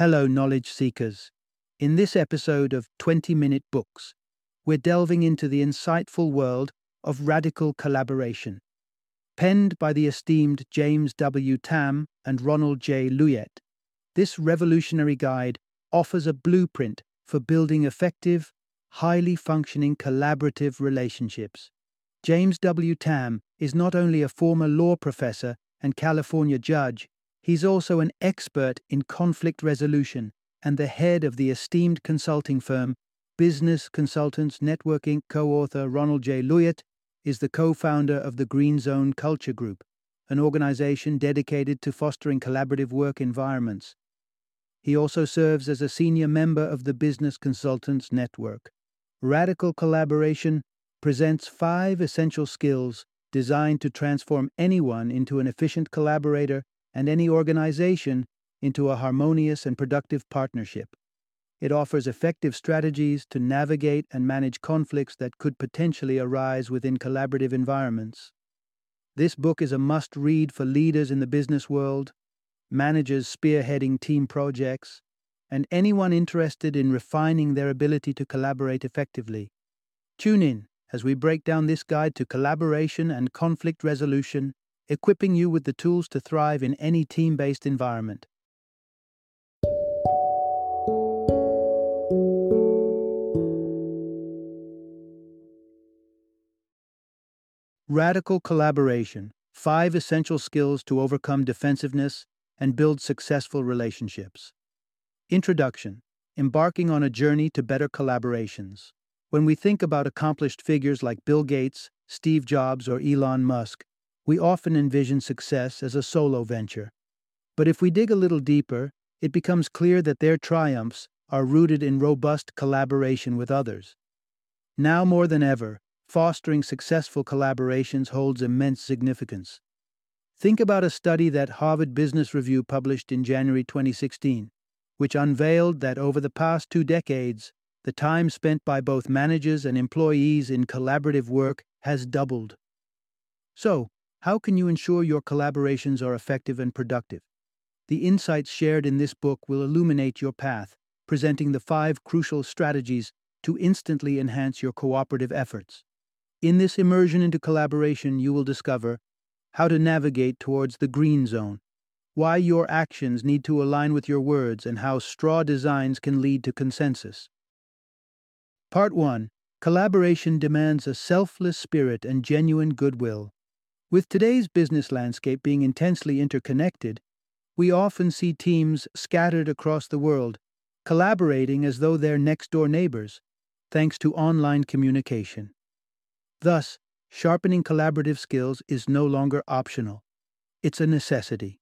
Hello, knowledge seekers. In this episode of 20 Minute Books, we're delving into the insightful world of radical collaboration. Penned by the esteemed James W. Tamm and Ronald J. Luyet, this revolutionary guide offers a blueprint for building effective, highly functioning collaborative relationships. James W. Tamm is not only a former law professor and California judge, he's also an expert in conflict resolution and the head of the esteemed consulting firm Business Consultants Networking co author Ronald J. Luyet is the co founder of the Green Zone Culture Group, an organization dedicated to fostering collaborative work environments. He also serves as a senior member of the Business Consultants Network. Radical Collaboration presents five essential skills designed to transform anyone into an efficient collaborator and any organization into a harmonious and productive partnership. It offers effective strategies to navigate and manage conflicts that could potentially arise within collaborative environments. This book is a must read for leaders in the business world, managers spearheading team projects, and anyone interested in refining their ability to collaborate effectively. Tune in as we break down this guide to collaboration and conflict resolution, equipping you with the tools to thrive in any team based environment. Radical Collaboration Five Essential Skills to Overcome Defensiveness and Build Successful Relationships. Introduction Embarking on a Journey to Better Collaborations. When we think about accomplished figures like Bill Gates, Steve Jobs, or Elon Musk, we often envision success as a solo venture. But if we dig a little deeper, it becomes clear that their triumphs are rooted in robust collaboration with others. Now more than ever, fostering successful collaborations holds immense significance. Think about a study that Harvard Business Review published in January 2016, which unveiled that over the past two decades, the time spent by both managers and employees in collaborative work has doubled. So, how can you ensure your collaborations are effective and productive? The insights shared in this book will illuminate your path, presenting the five crucial strategies to instantly enhance your cooperative efforts. In this immersion into collaboration, you will discover how to navigate towards the green zone, why your actions need to align with your words, and how straw designs can lead to consensus. Part 1 Collaboration demands a selfless spirit and genuine goodwill. With today's business landscape being intensely interconnected, we often see teams scattered across the world, collaborating as though they're next door neighbors, thanks to online communication. Thus, sharpening collaborative skills is no longer optional, it's a necessity.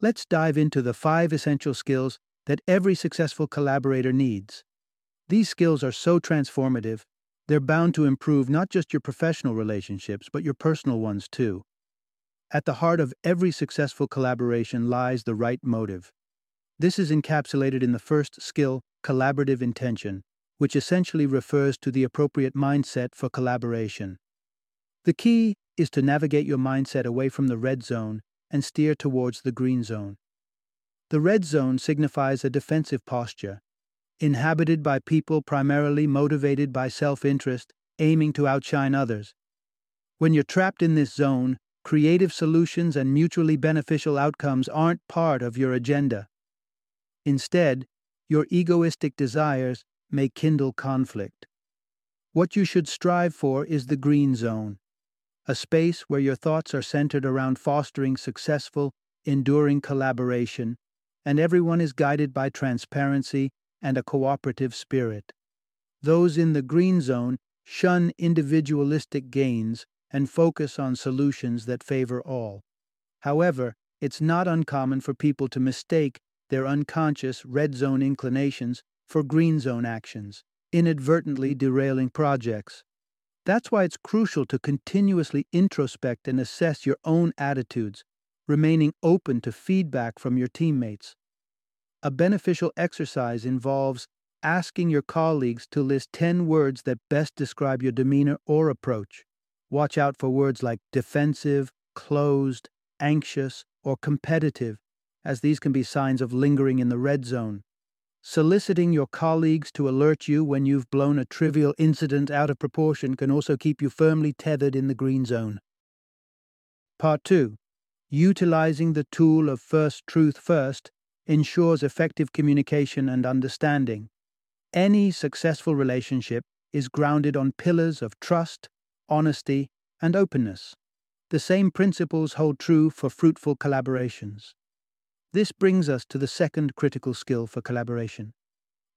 Let's dive into the five essential skills that every successful collaborator needs. These skills are so transformative, they're bound to improve not just your professional relationships, but your personal ones too. At the heart of every successful collaboration lies the right motive. This is encapsulated in the first skill, collaborative intention, which essentially refers to the appropriate mindset for collaboration. The key is to navigate your mindset away from the red zone and steer towards the green zone. The red zone signifies a defensive posture, inhabited by people primarily motivated by self interest, aiming to outshine others. When you're trapped in this zone, creative solutions and mutually beneficial outcomes aren't part of your agenda. Instead, your egoistic desires may kindle conflict. What you should strive for is the green zone, a space where your thoughts are centered around fostering successful, enduring collaboration, and everyone is guided by transparency and a cooperative spirit. Those in the green zone shun individualistic gains and focus on solutions that favor all. However, it's not uncommon for people to mistake their unconscious red zone inclinations for green zone actions, inadvertently derailing projects. That's why it's crucial to continuously introspect and assess your own attitudes, remaining open to feedback from your teammates. A beneficial exercise involves asking your colleagues to list 10 words that best describe your demeanor or approach. Watch out for words like defensive, closed, anxious, or competitive, as these can be signs of lingering in the red zone. Soliciting your colleagues to alert you when you've blown a trivial incident out of proportion can also keep you firmly tethered in the green zone. Part 2 Utilizing the tool of first truth first ensures effective communication and understanding. Any successful relationship is grounded on pillars of trust, honesty, and openness. The same principles hold true for fruitful collaborations. This brings us to the second critical skill for collaboration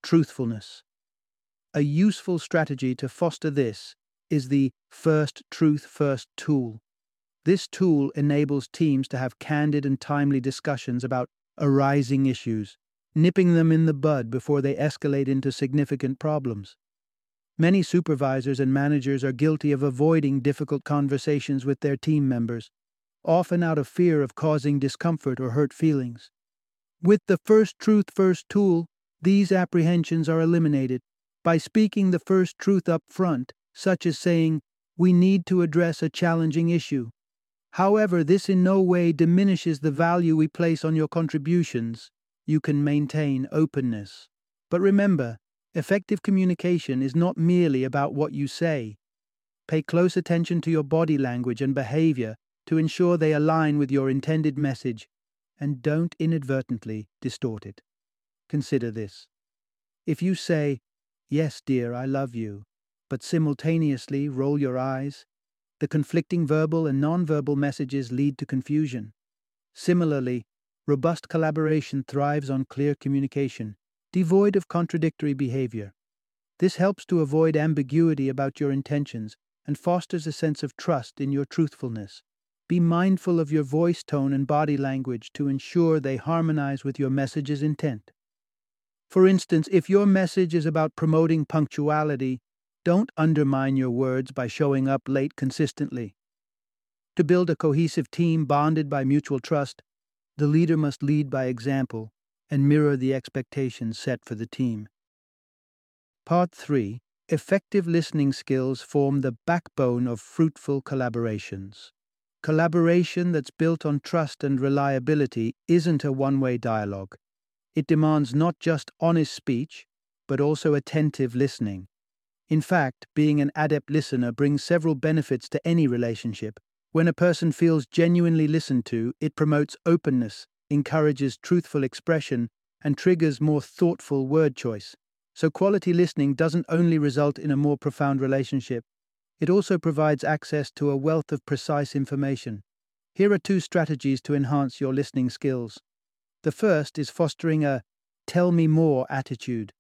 truthfulness. A useful strategy to foster this is the First Truth First tool. This tool enables teams to have candid and timely discussions about arising issues, nipping them in the bud before they escalate into significant problems. Many supervisors and managers are guilty of avoiding difficult conversations with their team members, often out of fear of causing discomfort or hurt feelings. With the first truth first tool, these apprehensions are eliminated by speaking the first truth up front, such as saying, We need to address a challenging issue. However, this in no way diminishes the value we place on your contributions. You can maintain openness. But remember, effective communication is not merely about what you say. Pay close attention to your body language and behavior to ensure they align with your intended message, and don't inadvertently distort it. Consider this. If you say, Yes, dear, I love you, but simultaneously roll your eyes, the conflicting verbal and nonverbal messages lead to confusion. Similarly, robust collaboration thrives on clear communication, devoid of contradictory behavior. This helps to avoid ambiguity about your intentions and fosters a sense of trust in your truthfulness. Be mindful of your voice tone and body language to ensure they harmonize with your message's intent. For instance, if your message is about promoting punctuality, don't undermine your words by showing up late consistently. To build a cohesive team bonded by mutual trust, the leader must lead by example and mirror the expectations set for the team. Part 3 Effective listening skills form the backbone of fruitful collaborations. Collaboration that's built on trust and reliability isn't a one way dialogue. It demands not just honest speech, but also attentive listening. In fact, being an adept listener brings several benefits to any relationship. When a person feels genuinely listened to, it promotes openness, encourages truthful expression, and triggers more thoughtful word choice. So, quality listening doesn't only result in a more profound relationship, it also provides access to a wealth of precise information. Here are two strategies to enhance your listening skills. The first is fostering a tell me more attitude.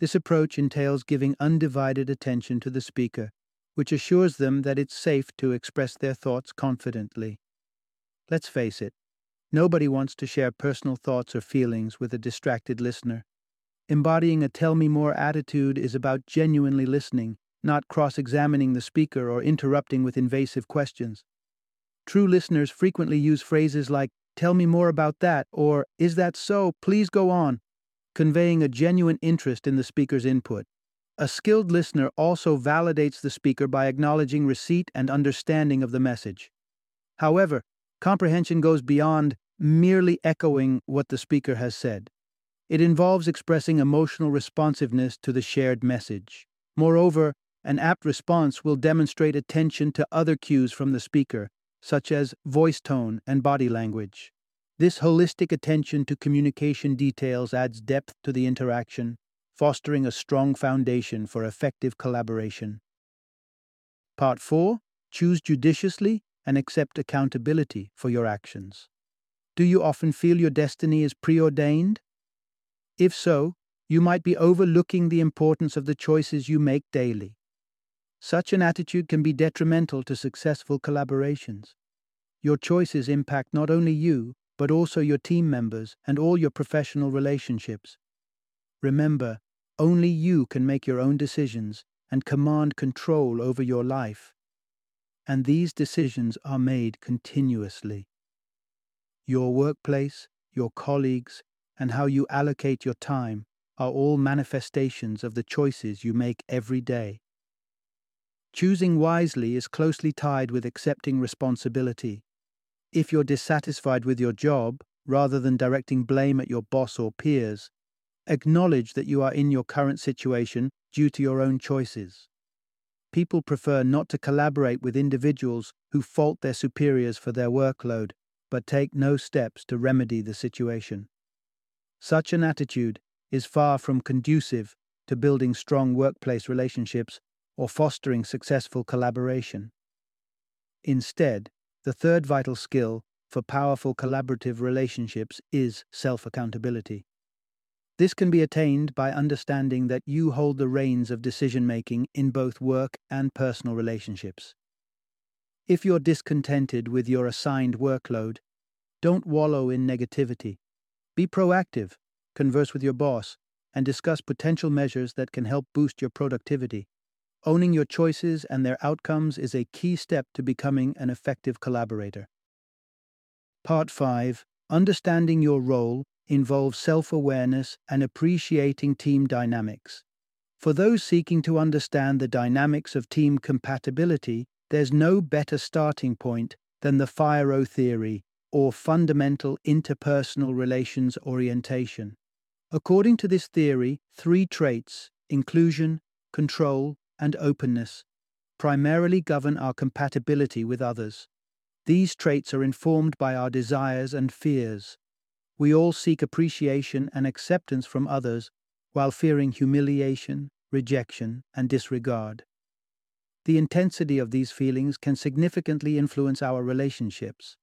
This approach entails giving undivided attention to the speaker, which assures them that it's safe to express their thoughts confidently. Let's face it, nobody wants to share personal thoughts or feelings with a distracted listener. Embodying a tell me more attitude is about genuinely listening, not cross examining the speaker or interrupting with invasive questions. True listeners frequently use phrases like, Tell me more about that, or Is that so? Please go on, conveying a genuine interest in the speaker's input. A skilled listener also validates the speaker by acknowledging receipt and understanding of the message. However, comprehension goes beyond merely echoing what the speaker has said. It involves expressing emotional responsiveness to the shared message. Moreover, an apt response will demonstrate attention to other cues from the speaker, such as voice tone and body language. This holistic attention to communication details adds depth to the interaction, fostering a strong foundation for effective collaboration. Part 4 Choose judiciously and accept accountability for your actions. Do you often feel your destiny is preordained? If so, you might be overlooking the importance of the choices you make daily. Such an attitude can be detrimental to successful collaborations. Your choices impact not only you, but also your team members and all your professional relationships. Remember, only you can make your own decisions and command control over your life. And these decisions are made continuously. Your workplace, your colleagues, and how you allocate your time are all manifestations of the choices you make every day. Choosing wisely is closely tied with accepting responsibility if you're dissatisfied with your job, rather than directing blame at your boss or peers. Acknowledge that you are in your current situation due to your own choices. People prefer not to collaborate with individuals who fault their superiors for their workload, but take no steps to remedy the situation. Such an attitude is far from conducive to building strong workplace relationships or fostering successful collaboration. Instead, the third vital skill for powerful collaborative relationships is self accountability. This can be attained by understanding that you hold the reins of decision making in both work and personal relationships. If you're discontented with your assigned workload, don't wallow in negativity. Be proactive, converse with your boss, and discuss potential measures that can help boost your productivity. Owning your choices and their outcomes is a key step to becoming an effective collaborator. Part 5 Understanding your role involves self awareness and appreciating team dynamics. For those seeking to understand the dynamics of team compatibility, there's no better starting point than the FIRO theory, or fundamental interpersonal relations orientation. According to this theory, three traits inclusion, control, and openness primarily govern our compatibility with others. These traits are informed by our desires and fears, we all seek appreciation and acceptance from others while fearing humiliation, rejection, and disregard. The intensity of these feelings can significantly influence our relationships.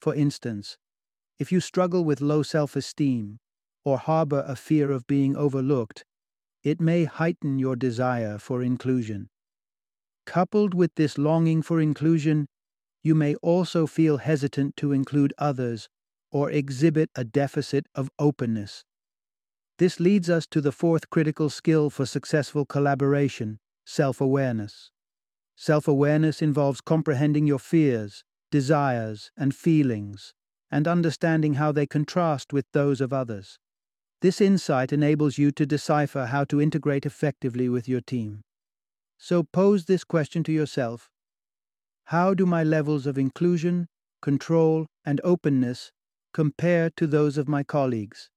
For instance, if you struggle with low self esteem or harbor a fear of being overlooked, it may heighten your desire for inclusion. Coupled with this longing for inclusion, you may also feel hesitant to include others or exhibit a deficit of openness. This leads us to the fourth critical skill for successful collaboration self awareness. Self awareness involves comprehending your fears, desires, and feelings, and understanding how they contrast with those of others. This insight enables you to decipher how to integrate effectively with your team. So pose this question to yourself How do my levels of inclusion, control, and openness compare to those of my colleagues.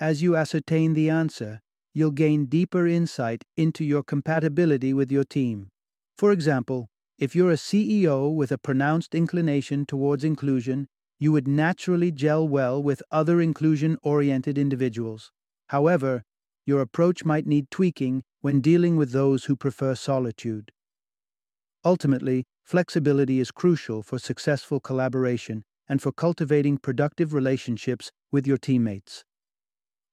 As you ascertain the answer, you'll gain deeper insight into your compatibility with your team. For example, if you're a CEO with a pronounced inclination towards inclusion, you would naturally gel well with other inclusion oriented individuals. However, your approach might need tweaking when dealing with those who prefer solitude. Ultimately, flexibility is crucial for successful collaboration and for cultivating productive relationships with your teammates.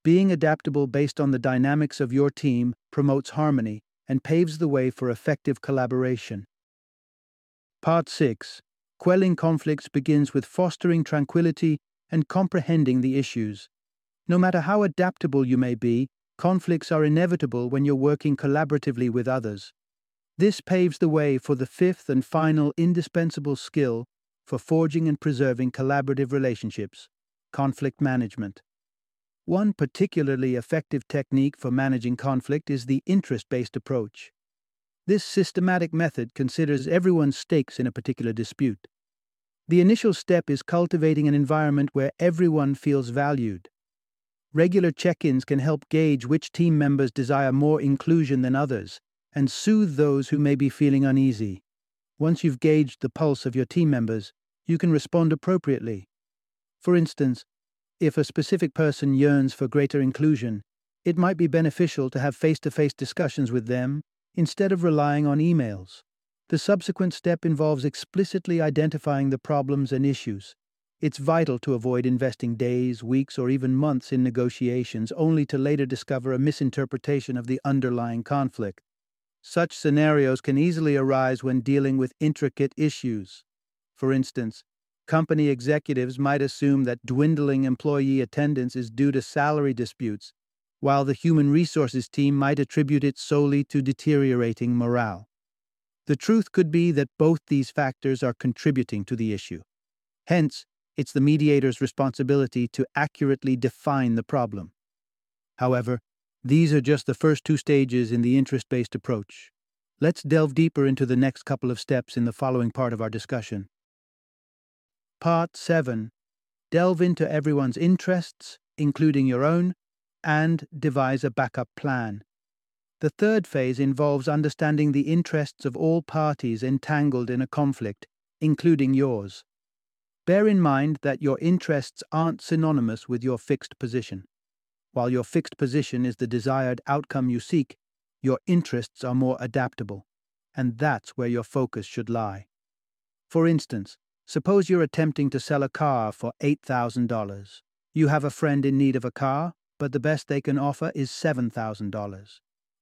Being adaptable based on the dynamics of your team promotes harmony and paves the way for effective collaboration. Part 6 Quelling conflicts begins with fostering tranquility and comprehending the issues. No matter how adaptable you may be, conflicts are inevitable when you're working collaboratively with others. This paves the way for the fifth and final indispensable skill for forging and preserving collaborative relationships, conflict management. One particularly effective technique for managing conflict is the interest based approach. This systematic method considers everyone's stakes in a particular dispute. The initial step is cultivating an environment where everyone feels valued. Regular check ins can help gauge which team members desire more inclusion than others and soothe those who may be feeling uneasy. Once you've gauged the pulse of your team members, you can respond appropriately. For instance, if a specific person yearns for greater inclusion, it might be beneficial to have face to face discussions with them instead of relying on emails. The subsequent step involves explicitly identifying the problems and issues. It's vital to avoid investing days, weeks, or even months in negotiations only to later discover a misinterpretation of the underlying conflict. Such scenarios can easily arise when dealing with intricate issues. For instance, company executives might assume that dwindling employee attendance is due to salary disputes, while the human resources team might attribute it solely to deteriorating morale. The truth could be that both these factors are contributing to the issue. Hence, it's the mediator's responsibility to accurately define the problem. However, these are just the first two stages in the interest based approach. Let's delve deeper into the next couple of steps in the following part of our discussion. Part 7 delve into everyone's interests, including your own, and devise a backup plan. The third phase involves understanding the interests of all parties entangled in a conflict, including yours. Bear in mind that your interests aren't synonymous with your fixed position. While your fixed position is the desired outcome you seek, your interests are more adaptable, and that's where your focus should lie. For instance, suppose you're attempting to sell a car for $8,000. You have a friend in need of a car, but the best they can offer is $7,000.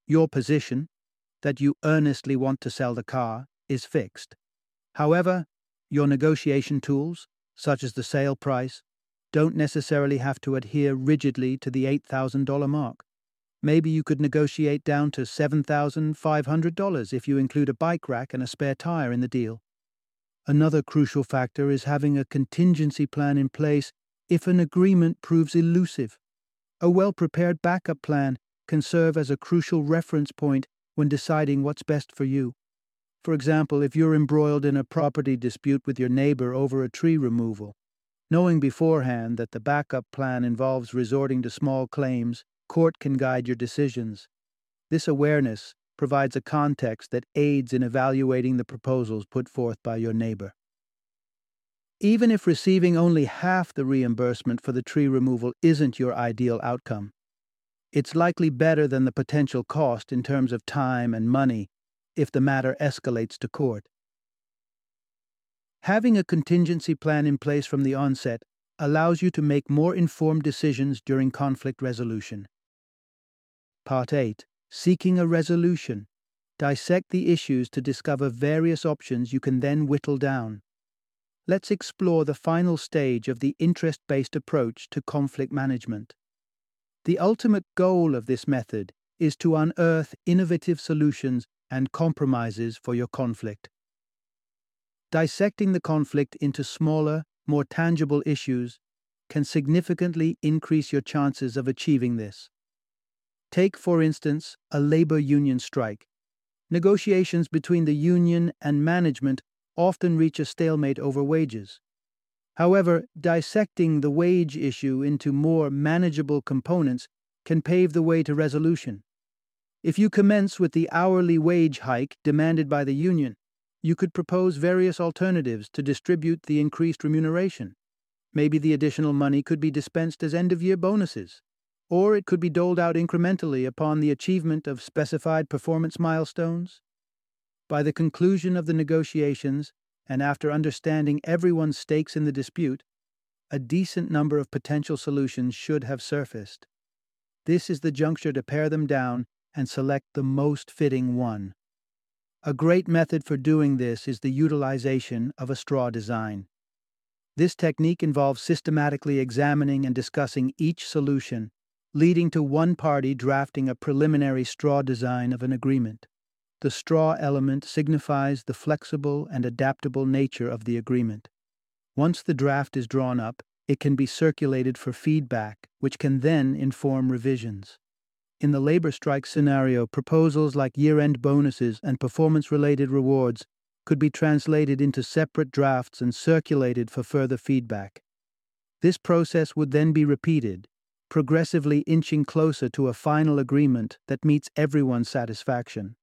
Your position, that you earnestly want to sell the car, is fixed. However, your negotiation tools, such as the sale price, don't necessarily have to adhere rigidly to the $8,000 mark. Maybe you could negotiate down to $7,500 if you include a bike rack and a spare tire in the deal. Another crucial factor is having a contingency plan in place if an agreement proves elusive. A well prepared backup plan can serve as a crucial reference point when deciding what's best for you. For example, if you're embroiled in a property dispute with your neighbor over a tree removal, knowing beforehand that the backup plan involves resorting to small claims, court can guide your decisions. This awareness provides a context that aids in evaluating the proposals put forth by your neighbor. Even if receiving only half the reimbursement for the tree removal isn't your ideal outcome, it's likely better than the potential cost in terms of time and money if the matter escalates to court. Having a contingency plan in place from the onset allows you to make more informed decisions during conflict resolution. Part 8 Seeking a Resolution. Dissect the issues to discover various options you can then whittle down. Let's explore the final stage of the interest based approach to conflict management. The ultimate goal of this method is to unearth innovative solutions and compromises for your conflict. Dissecting the conflict into smaller, more tangible issues can significantly increase your chances of achieving this. Take, for instance, a labor union strike. Negotiations between the union and management often reach a stalemate over wages. However, dissecting the wage issue into more manageable components can pave the way to resolution. If you commence with the hourly wage hike demanded by the union, you could propose various alternatives to distribute the increased remuneration. Maybe the additional money could be dispensed as end of year bonuses or it could be doled out incrementally upon the achievement of specified performance milestones. By the conclusion of the negotiations, and after understanding everyone's stakes in the dispute, a decent number of potential solutions should have surfaced. This is the juncture to pare them down and select the most fitting one. A great method for doing this is the utilization of a straw design. This technique involves systematically examining and discussing each solution leading to one party drafting a preliminary straw design of an agreement. The straw element signifies the flexible and adaptable nature of the agreement. Once the draft is drawn up, it can be circulated for feedback, which can then inform revisions. In the labor strike scenario, proposals like year end bonuses and performance related rewards could be translated into separate drafts and circulated for further feedback. This process would then be repeated, progressively inching closer to a final agreement that meets everyone's satisfaction.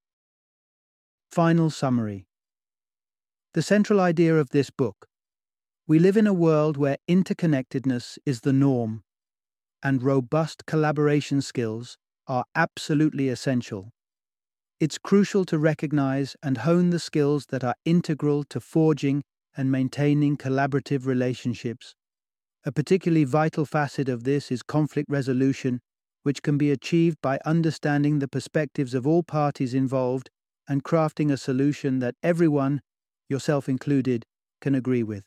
Final summary The central idea of this book we live in a world where interconnectedness is the norm, and robust collaboration skills are absolutely essential. It's crucial to recognize and hone the skills that are integral to forging and maintaining collaborative relationships a particularly vital facet of this is conflict resolution, which can be achieved by understanding the perspectives of all parties involved and crafting a solution that everyone, yourself included, can agree with.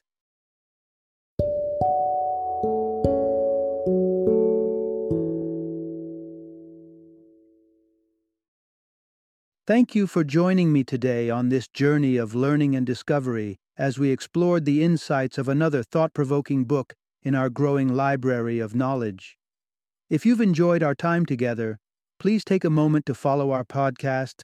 Thank you for joining me today on this journey of learning and discovery as we explored the insights of another thought provoking book in our growing library of knowledge. If you've enjoyed our time together, please take a moment to follow our podcast,